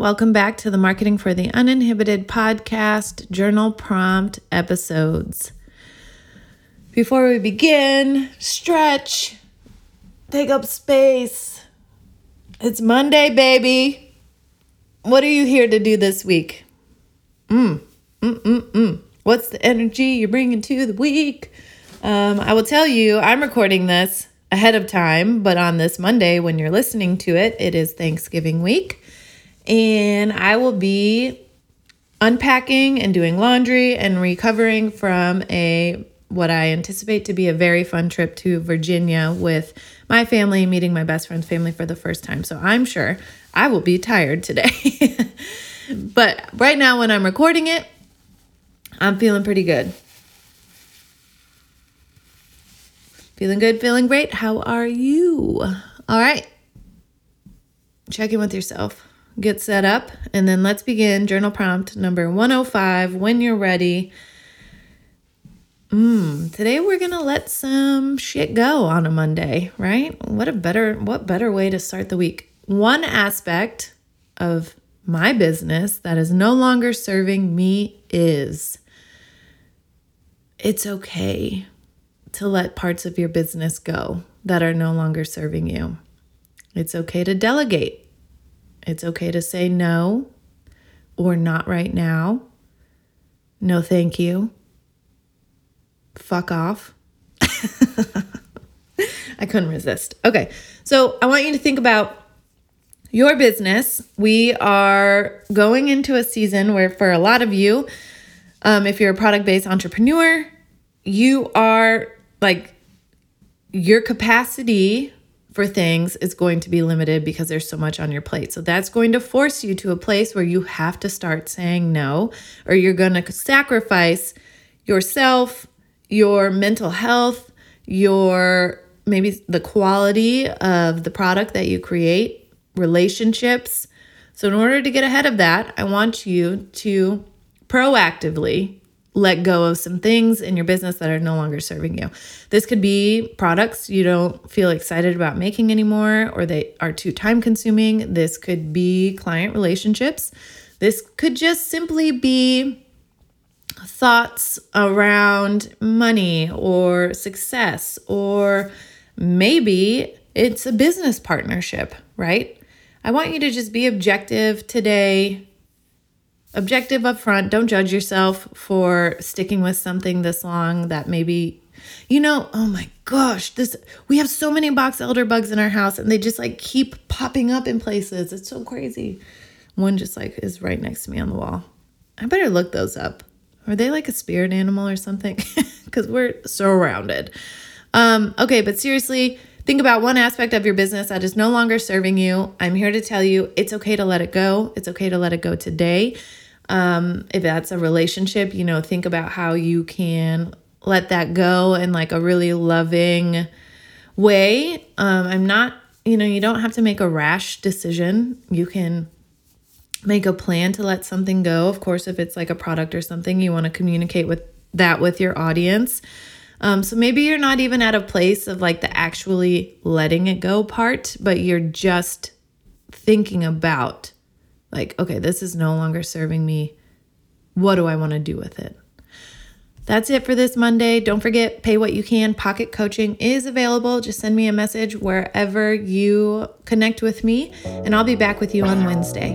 Welcome back to the Marketing for the Uninhibited podcast journal prompt episodes. Before we begin, stretch, take up space. It's Monday, baby. What are you here to do this week? Mm, mm, mm, mm. What's the energy you're bringing to the week? Um, I will tell you, I'm recording this ahead of time, but on this Monday, when you're listening to it, it is Thanksgiving week and I will be unpacking and doing laundry and recovering from a what I anticipate to be a very fun trip to Virginia with my family, meeting my best friend's family for the first time. So I'm sure I will be tired today. but right now, when I'm recording it, I'm feeling pretty good. Feeling good, feeling great. How are you? All right. Check in with yourself get set up, and then let's begin journal prompt number 105 when you're ready. Mm, today we're to let some shit go on a Monday, right? What a better what better way to start the week. One aspect of my business that is no longer serving me is it's okay to let parts of your business go that are no longer serving you. It's okay to delegate. It's okay to say no or not right now. No, thank you. Fuck off. I couldn't resist. Okay, so I want you to think about your business. We are going into a season where, for a lot of you, um, if you're a product based entrepreneur, you are like your capacity for things is going to be limited because there's so much on your plate. So that's going to force you to a place where you have to start saying no, or you're going to sacrifice yourself, your mental health, your maybe the quality of the product that you create, relationships. So, in order to get ahead of that, I want you to proactively let go of some things in your business that are no longer serving you. This could be products you don't feel excited about making anymore or they are too time consuming. This could be client relationships. This could just simply be thoughts around money or success, or maybe it's a business partnership, right? I want you to just be objective today objective up front. Don't judge yourself for sticking with something this long that maybe, you know, oh my gosh, this we have so many box elder bugs in our house and they just like keep popping up in places. It's so crazy. One just like is right next to me on the wall. I better look those up. Are they like a spirit animal or something? Because we're surrounded. Um, okay, but seriously, think about one aspect of your business that is no longer serving you. I'm here to tell you it's okay to let it go. It's okay to let it go today. Um, if that's a relationship, you know, think about how you can let that go in like a really loving way. Um, I'm not, you know, you don't have to make a rash decision. You can make a plan to let something go. Of course, if it's like a product or something, you want to communicate with that with your audience. Um, so maybe you're not even at a place of like the actually letting it go part, but you're just thinking about like, okay, this is no longer serving me. What do I want to do with it? That's it for this Monday. Don't forget, pay what you can. Pocket coaching is available. Just send me a message wherever you connect with me, and I'll be back with you on Wednesday.